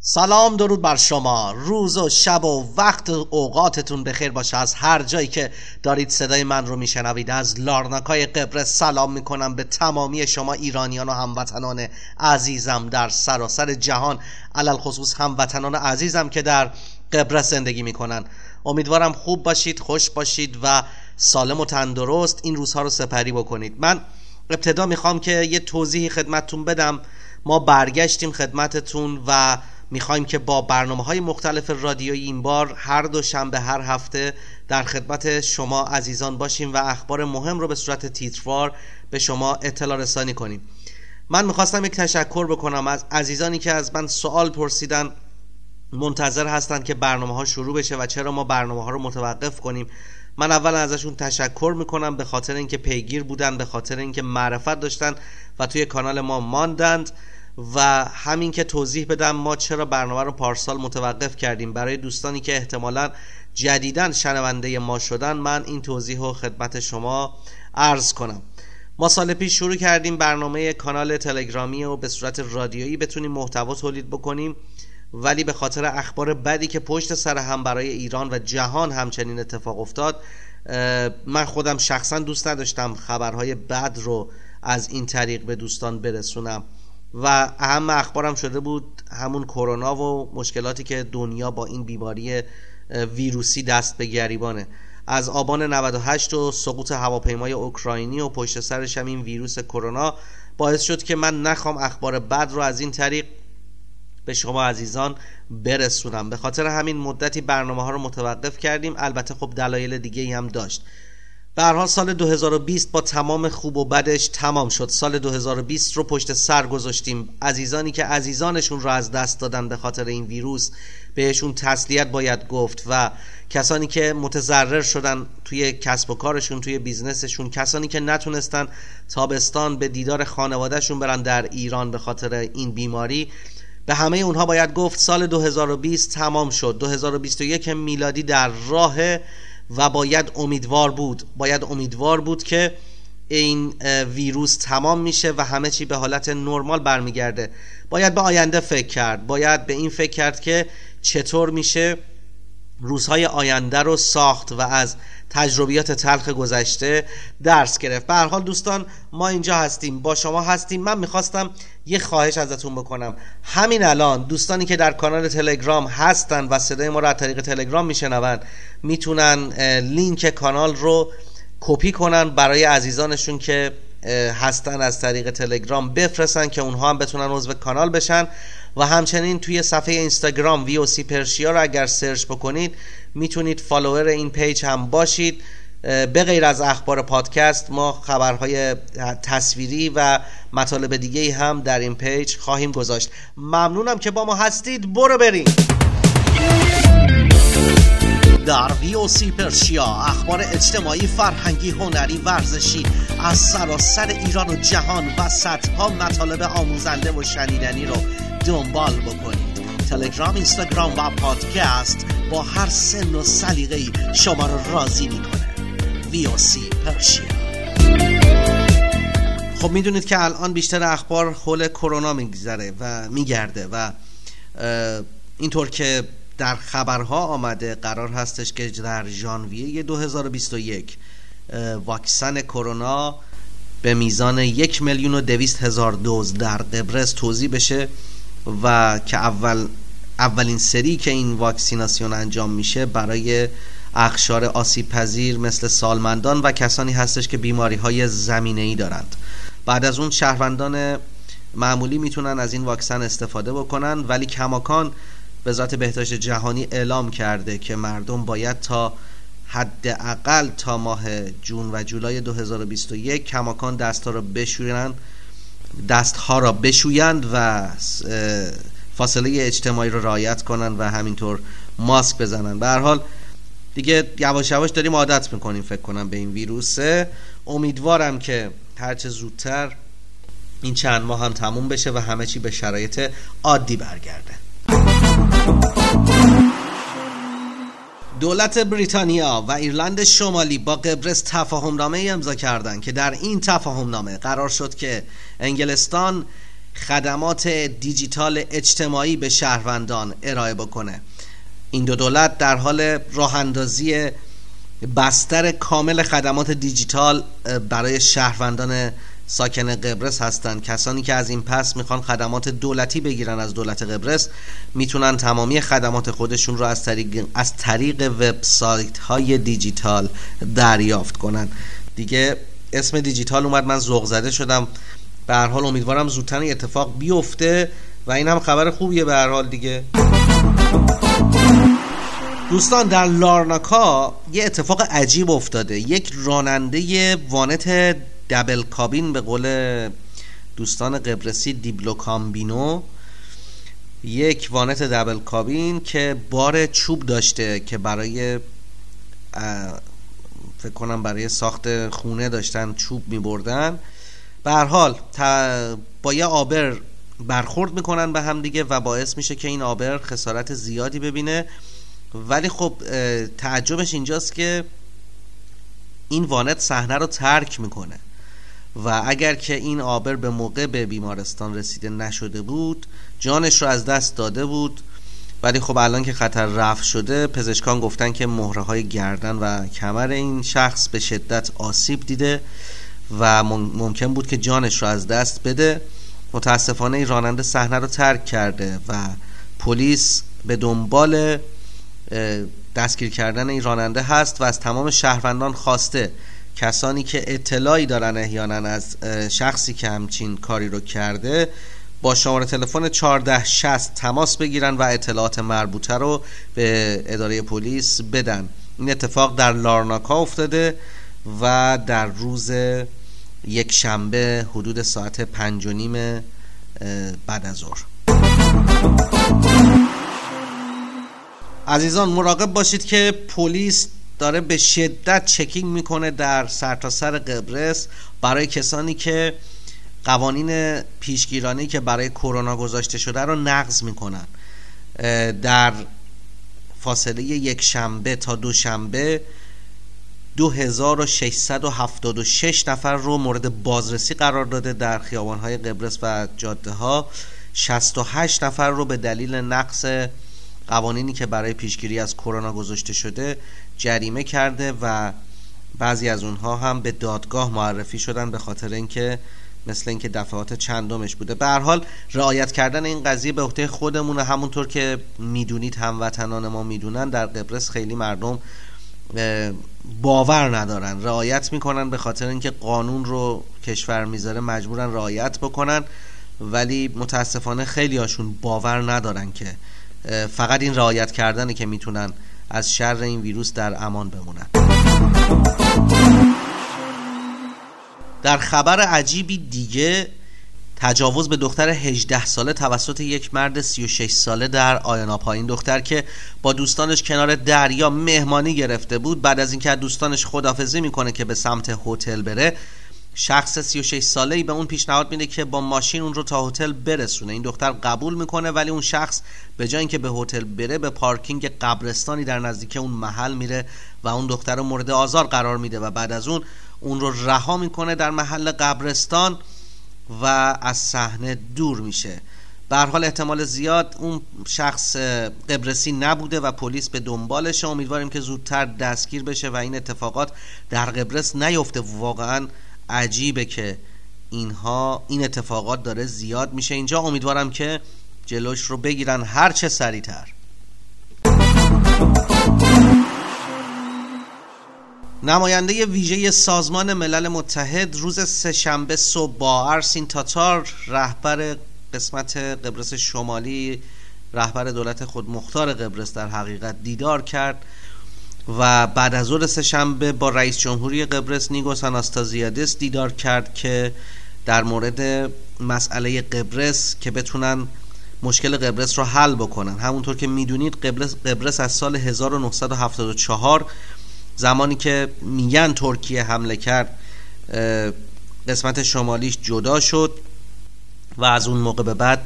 سلام درود بر شما. روز و شب و وقت و اوقاتتون بخیر باشه. از هر جایی که دارید صدای من رو میشنوید از لارناکای قبرس سلام می‌کنم به تمامی شما ایرانیان و هموطنان عزیزم در سراسر جهان. علل خصوص هموطنان عزیزم که در قبرس زندگی می‌کنن. امیدوارم خوب باشید خوش باشید و سالم و تندرست این روزها رو سپری بکنید. من ابتدا می‌خوام که یه توضیحی خدمتتون بدم. ما برگشتیم خدمتتون و می‌خوایم که با برنامه های مختلف رادیویی این بار هر دو شنبه هر هفته در خدمت شما عزیزان باشیم و اخبار مهم رو به صورت تیتروار به شما اطلاع رسانی کنیم. من می‌خواستم یک تشکر بکنم از عزیزانی که از من سوال پرسیدن منتظر هستند که برنامه ها شروع بشه و چرا ما برنامه ها رو متوقف کنیم. من اولا ازشون تشکر می‌کنم به خاطر اینکه پیگیر بودن به خاطر اینکه معرفت داشتن و توی کانال ما ماندند. و همین که توضیح بدم ما چرا برنامه رو پارسال متوقف کردیم؟ برای دوستانی که احتمالا جدیدن شنونده ما شدن من این توضیح رو خدمت شما عرض کنم. ما سال پیش شروع کردیم برنامه کانال تلگرامی و به صورت رادیویی بتونیم محتوا تولید بکنیم ولی به خاطر اخبار بدی که پشت سر هم برای ایران و جهان همچنین اتفاق افتاد من خودم شخصا دوست نداشتم خبرهای بد رو از این طریق به دوستان برسونم. و اهم اخبارم شده بود همون کرونا و مشکلاتی که دنیا با این بیماری ویروسی دست به گریبانه. از آبان 98 و سقوط هواپیمای اوکراینی و پشت سرش هم این ویروس کرونا باعث شد که من نخوام اخبار بد رو از این طریق به شما عزیزان برسونم. به خاطر همین مدتی برنامه ها رو متوقف کردیم. البته خب دلایل دیگه هم داشت. به سال 2020 با تمام خوب و بدش تمام شد. سال 2020 رو پشت سر گذاشتیم. عزیزانی که عزیزانشون رو از دست دادن به خاطر این ویروس بهشون تسلیت باید گفت و کسانی که متضرر شدن توی کسب و کارشون توی بیزنسشون کسانی که نتونستن تابستان به دیدار خانوادهشون برن در ایران به خاطر این بیماری. به همه اونها باید گفت سال 2020 تمام شد. 2021 میلادی در راه و باید امیدوار بود باید امیدوار بود که این ویروس تمام میشه و همه چی به حالت نرمال برمیگرده. باید به آینده فکر کرد باید به این فکر کرد که چطور میشه روزهای آینده رو ساخت و از تجربیات تلخ گذشته درس گرفت. به هر حال دوستان ما اینجا هستیم با شما هستیم. من می‌خواستم یه خواهش ازتون بکنم. همین الان دوستانی که در کانال تلگرام هستن و صدای ما رو از طریق تلگرام میشنون می‌تونن لینک کانال رو کپی کنن برای عزیزانشون که هستن از طریق تلگرام بفرستن که اونها هم بتونن عضو کانال بشن. و همچنین توی صفحه اینستاگرام VOC Persia رو اگر سرچ بکنید می‌تونید follower این page هم باشید. به غیر از اخبار پادکست ما خبرهای تصویری و مطالب دیگه هم در این page خواهیم گذاشت. ممنونم که با ما هستید. برو بریم. در وی او سی پرشیا اخبار اجتماعی فرهنگی هنری ورزشی از سراسر ایران و جهان و صدها مطالب آموزنده و شنیدنی رو دنبال بکنید. تلگرام اینستاگرام و پادکست با هر سن و سلیقه‌ای شما رو راضی می‌کنه. ویوسی پرشیا خب می‌دونید که الان بیشتر اخبار حول کرونا میگذره و میگرده و اینطور که در خبرها آمده قرار هستش که در ژانویه 2021 واکسن کرونا به میزان یک میلیون و دویست هزار دوز در قبرس توضیح بشه. و که اول اولین سری که این واکسیناسیون انجام میشه برای اخشار آسیب پذیر مثل سالمندان و کسانی هستش که بیماری های زمینه ای دارند. بعد از اون شهروندان معمولی می‌تونن از این واکسن استفاده بکنن ولی کماکان وزارت بهداشت جهانی اعلام کرده که مردم باید تا حداقل تا ماه جون و جولای 2021 کماکان دستها را بشویند دستها را بشویند و فاصله اجتماعی رو رعایت کنن و همینطور ماسک بزنن به هر حال دیگه یواش یواش داریم عادت می‌کنیم فکر کنم به این ویروسه. امیدوارم که هرچه زودتر این چند ماه هم تموم بشه و همه چی به شرایط عادی برگرده. دولت بریتانیا و ایرلند شمالی با قبرس تفاهم نامه امضا کردند که در این تفاهم نامه قرار شد که انگلستان خدمات دیجیتال اجتماعی به شهروندان ارائه بکنه. این دو دولت در حال راه اندازی بستر کامل خدمات دیجیتال برای شهروندان ساکن قبرس هستند کسانی که از این پس می‌خوان خدمات دولتی بگیرن از دولت قبرس می‌تونن تمامی خدمات خودشون رو از طریق از طریق وبسایت های دیجیتال دریافت کنن. دیگه اسم دیجیتال اومد من ذوق زده شدم. به هر حال امیدوارم زودتر اتفاق بیفته و این هم خبر خوبیه به هر حال دیگه. دوستان در لارناکا یه اتفاق عجیب افتاده. یک راننده وانت دبل کابین به قول دوستان قبرسی دیبلو کامبینو یک وانت دبل کابین که بار چوب داشته که برای فکر کنم برای ساخت خونه داشتن چوب می بردن به هر حال با یه آبر برخورد می‌کنن به هم دیگه و باعث میشه که این آبر خسارت زیادی ببینه. ولی خب تعجبش اینجاست که این وانت صحنه رو ترک می‌کنه. و اگر که این آبر به موقع به بیمارستان رسیده نشده بود جانش رو از دست داده بود. ولی خب الان که خطر رفت شده پزشکان گفتن که مهره های گردن و کمر این شخص به شدت آسیب دیده و ممکن بود که جانش رو از دست بده. متاسفانه این راننده صحنه رو ترک کرده و پلیس به دنبال دستگیر کردن این راننده هست و از تمام شهروندان خواسته کسانی که اطلاعی دارن احیانا از شخصی که همچین کاری رو کرده با شماره تلفن 1460 تماس بگیرن و اطلاعات مربوطه رو به اداره پلیس بدن. این اتفاق در لارناکا افتاده و در روز یک شنبه حدود ساعت پنج و نیم بعد از ظهر. عزیزان مراقب باشید که پلیس داره به شدت چکینگ می‌کنه در سرتاسر سر قبرس برای کسانی که قوانین پیشگیرانی که برای کرونا گذاشته شده رو نقض می‌کنن. در فاصله یک شنبه تا دو شنبه 2676 نفر رو مورد بازرسی قرار داده در خیابانهای قبرس و جاده ها 68 نفر رو به دلیل نقص قوانینی که برای پیشگیری از کرونا گذاشته شده جریمه کرده و بعضی از اونها هم به دادگاه معرفی شدن به خاطر اینکه مثل اینکه دفعات چندمش بوده. به هر حال رعایت کردن این قضیه به عهده خودمونه. همونطور که می‌دونید هموطنان ما می‌دونن در قبرس خیلی مردم باور ندارن. رعایت می‌کنن به خاطر اینکه قانون رو کشور می‌ذاره مجبورن رعایت بکنن. ولی متاسفانه خیلی هاشون باور ندارن که فقط این رعایت کردنه که می‌تونن از شر این ویروس در امان بمونن. در خبر عجیبی دیگه تجاوز به دختر 18 ساله توسط یک مرد 36 ساله در آیانا این دختر که با دوستانش کنار دریا مهمانی گرفته بود بعد از اینکه دوستانش خدافزی می‌کنه که به سمت هتل بره شخص 36 ساله ای به اون پیشنهاد میده که با ماشین اون رو تا هتل برسونه. این دختر قبول می‌کنه ولی اون شخص به جای اینکه به هتل بره به پارکینگ قبرستانی در نزدیک اون محل میره و اون دختر مورد آزار قرار میده و بعد از اون اون رو رها می‌کنه در محل قبرستان و از صحنه دور میشه. به حال احتمال زیاد اون شخص قبرسی نبوده و پلیس به دنبالشه امیدواریم که زودتر دستگیر بشه و این اتفاقات در قبرس نیفته. واقعا عجیبه که اینها این اتفاقات داره زیاد میشه. اینجا امیدوارم که جلوش رو بگیرن هر چه سریعتر. نماینده ویژه سازمان ملل متحد روز سهشنبه صبح با ارسین تاتار رهبر قسمت قبرس شمالی رهبر دولت خود مختار قبرس در حقیقت دیدار کرد. و بعد از ظهر سهشنبه با رئیس جمهوری قبرس نیگوس آناستازیادس دیدار کرد که در مورد مسئله قبرس که بتونن مشکل قبرس رو حل بکنن. همونطور که می‌دونید قبرس, قبرس از سال 1974 زمانی که میگن ترکیه حمله کرد قسمت شمالیش جدا شد و از اون موقع به بعد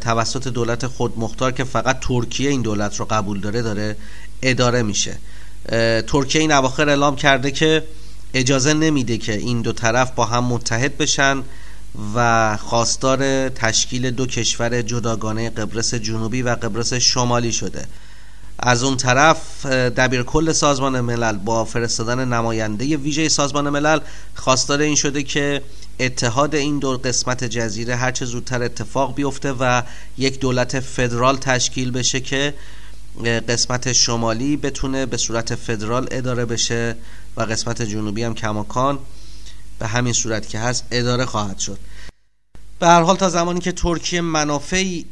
توسط دولت خودمختار که فقط ترکیه این دولت رو قبول داره داره اداره میشه. ترکیه این اواخر اعلام کرده که اجازه نمیده که این دو طرف با هم متحد بشن و خواستار تشکیل دو کشور جداگانه قبرس جنوبی و قبرس شمالی شده. از اون طرف دبیر کل سازمان ملل با فرستادن نماینده ویژه سازمان ملل خواستار این شده که اتحاد این دو قسمت جزیره هرچه زودتر اتفاق بیفته و یک دولت فدرال تشکیل بشه که قسمت شمالی بتونه به صورت فدرال اداره بشه و قسمت جنوبی هم کماکان به همین صورت که هست اداره خواهد شد. به هر حال تا زمانی که ترکیه منافعی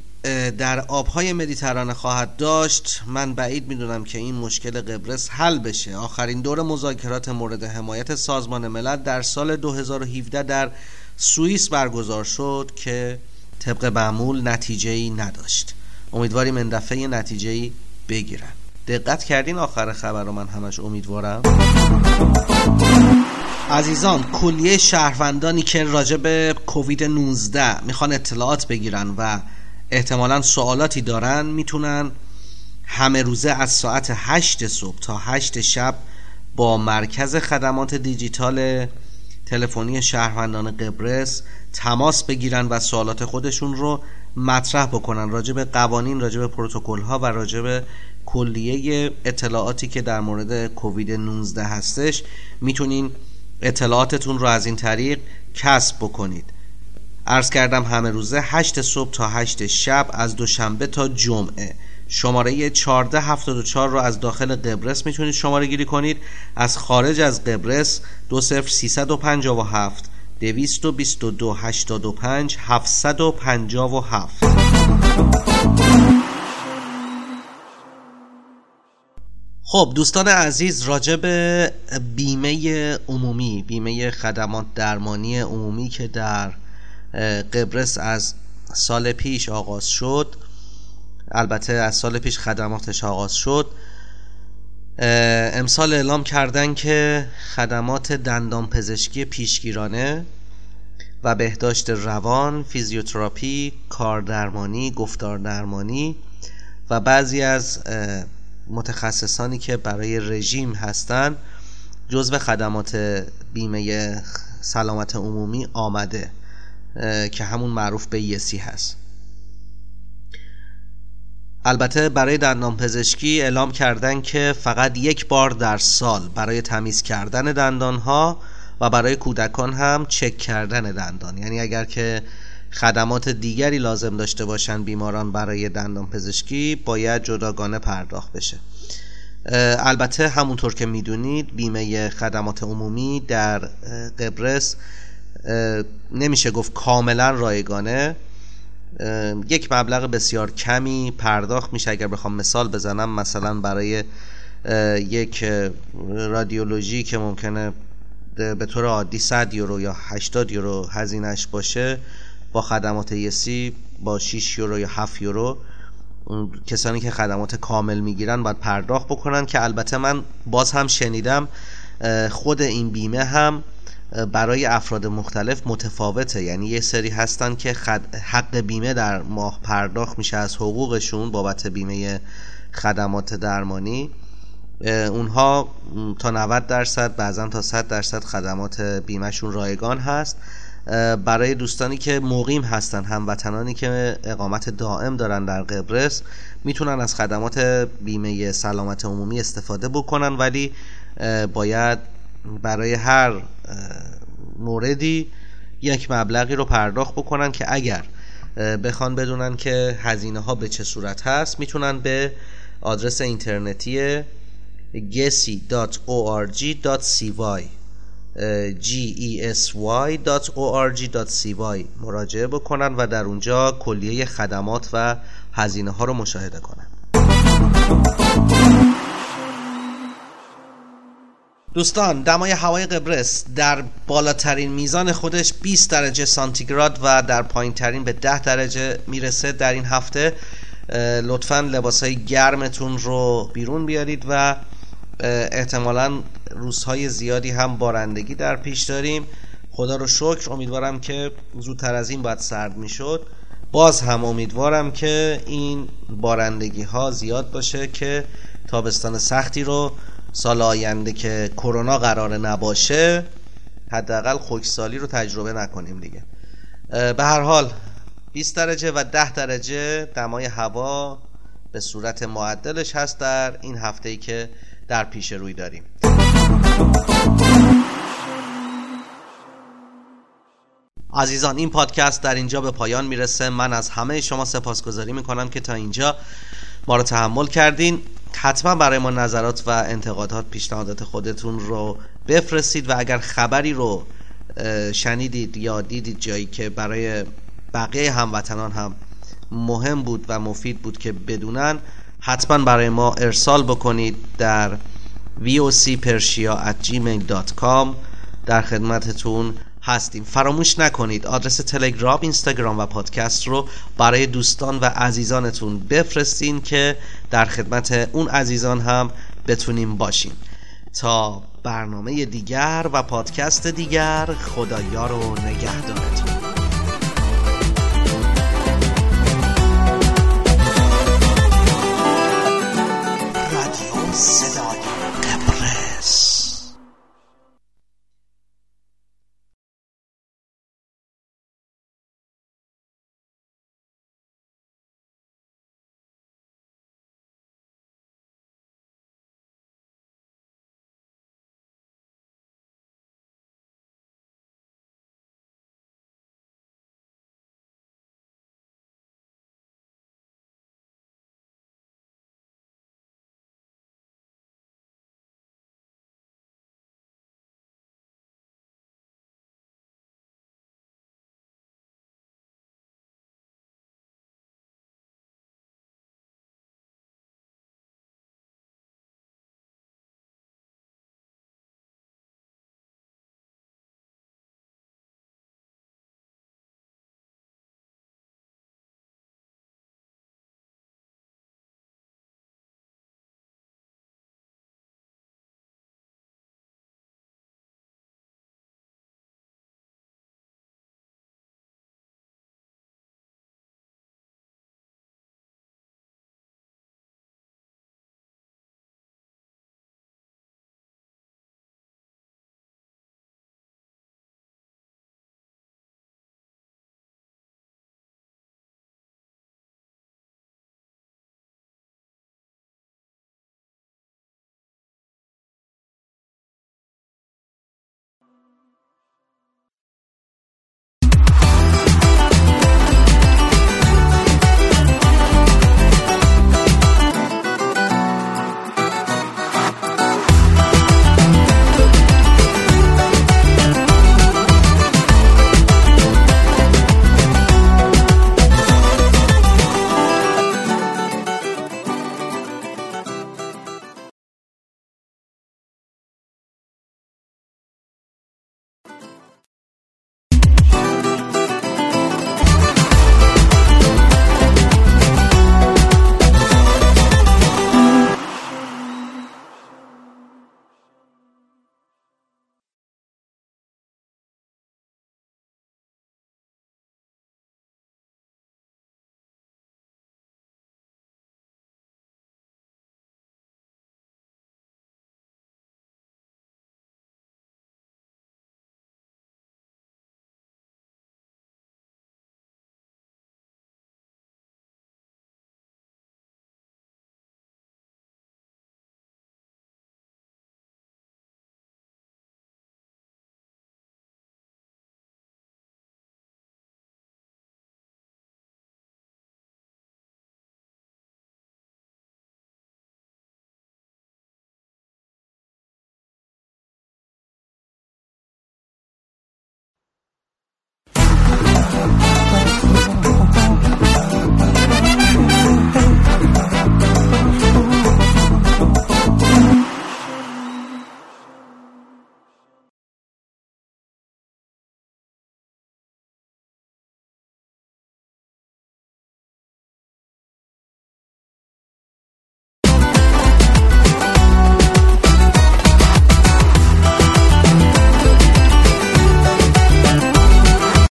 در آبهای مدیترانه خواهد داشت من بعید می‌دونم که این مشکل قبرس حل بشه. آخرین دور مذاکرات مورد حمایت سازمان ملل در سال 2017 در سوئیس برگزار شد که طبق معمول نتیجه ای نداشت. امیدواریم این دفعه نتیجه ای بگیرن. دقت کردین آخر خبر رو من همش امیدوارم؟ عزیزان کلیه شهروندانی که راجع به کووید 19 می‌خوان اطلاعات بگیرن و احتمالا سوالاتی دارن می‌تونن همه روزه از ساعت 8 صبح تا 8 شب با مرکز خدمات دیجیتال تلفنی شهروندان قبرس تماس بگیرن و سوالات خودشون رو مطرح بکنن. راجع به قوانین راجع به پروتکل ها و راجع به کلیه اطلاعاتی که در مورد کووید 19 هستش می‌تونین اطلاعاتتون رو از این طریق کسب بکنید. عرض کردم همه روزه 8 صبح تا 8 شب از دوشنبه تا جمعه. شماره 1474 رو از داخل قبرس می‌تونید شماره گیری کنید. از خارج از قبرس 20357 222 85 757 خب دوستان عزیز راجع به بیمه عمومی بیمه خدمات درمانی عمومی که در قبرس از سال پیش آغاز شد البته از سال پیش خدماتش آغاز شد امسال اعلام کردن که خدمات دندان پزشکی پیشگیرانه و بهداشت روان، فیزیوتراپی، کاردرمانی، گفتار درمانی و بعضی از متخصصانی که برای رژیم هستند جزو خدمات بیمه سلامت عمومی آمده که همون معروف به یسی هست. البته برای دندان پزشکی اعلام کردن که فقط یک بار در سال برای تمیز کردن دندان ها و برای کودکان هم چک کردن دندان. یعنی اگر که خدمات دیگری لازم داشته باشند بیماران برای دندان پزشکی باید جداگانه پرداخت بشه. البته همونطور که می‌دونید بیمه خدمات عمومی در قبرس نمیشه گفت کاملا رایگانه. یک مبلغ بسیار کمی پرداخت میشه اگر بخوام مثال بزنم مثلا برای یک رادیولوژی که ممکنه به طور عادی 100 یورو یا 80 یورو هزینهش باشه با خدمات یسی با 6 یورو یا 7 یورو کسانی که خدمات کامل می‌گیرن باید پرداخت بکنن که البته من باز هم شنیدم خود این بیمه هم برای افراد مختلف متفاوته. یعنی یه سری هستن که حق بیمه در ماه پرداخت میشه از حقوقشون بابت بیمه خدمات درمانی. اونها تا 90 درصد بعضا تا 100 درصد خدمات بیمهشون رایگان هست. برای دوستانی که مقیم هستن هموطنانی که اقامت دائم دارن در قبرس می‌تونن از خدمات بیمه سلامت عمومی استفاده بکنن ولی باید برای هر موردی یک مبلغی رو پرداخت بکنن که اگر بخوان بدونن که هزینه ها به چه صورت هست می‌تونن به آدرس اینترنتی gesy.org.cy gesy.org.cy مراجعه بکنن و در اونجا کلیه خدمات و هزینه ها رو مشاهده کنن. دوستان دمای هوای قبرس در بالاترین میزان خودش 20 درجه سانتیگراد و در پایین ترین به 10 درجه می‌رسه در این هفته. لطفا لباس های گرمتون رو بیرون بیارید و احتمالا روزهای زیادی هم بارندگی در پیش داریم. خدا رو شکر امیدوارم که زودتر از این باید سرد می‌شد. باز هم امیدوارم که این بارندگی ها زیاد باشه که تابستان سختی رو سال آینده که کرونا قرار نباشه حداقل خشکسالی رو تجربه نکنیم دیگه. به هر حال 20 درجه و 10 درجه دمای هوا به صورت معدلش هست در این هفته ای که در پیش روی داریم. عزیزان این پادکست در اینجا به پایان می‌رسه. من از همه شما سپاسگزاری می‌کنم که تا اینجا ما رو تحمل کردین. حتما برای ما نظرات و انتقادات پیشنهادات خودتون رو بفرستید و اگر خبری رو شنیدید یا دیدید جایی که برای بقیه هموطنان هم مهم بود و مفید بود که بدونن حتما برای ما ارسال بکنید در vocpersia@gmail.com در خدمتتون هستیم. فراموش نکنید آدرس تلگرام اینستاگرام و پادکست رو برای دوستان و عزیزانتون بفرستین که در خدمت اون عزیزان هم بتونیم باشیم. تا برنامه دیگر و پادکست دیگر خدایا رو نگهدارتون.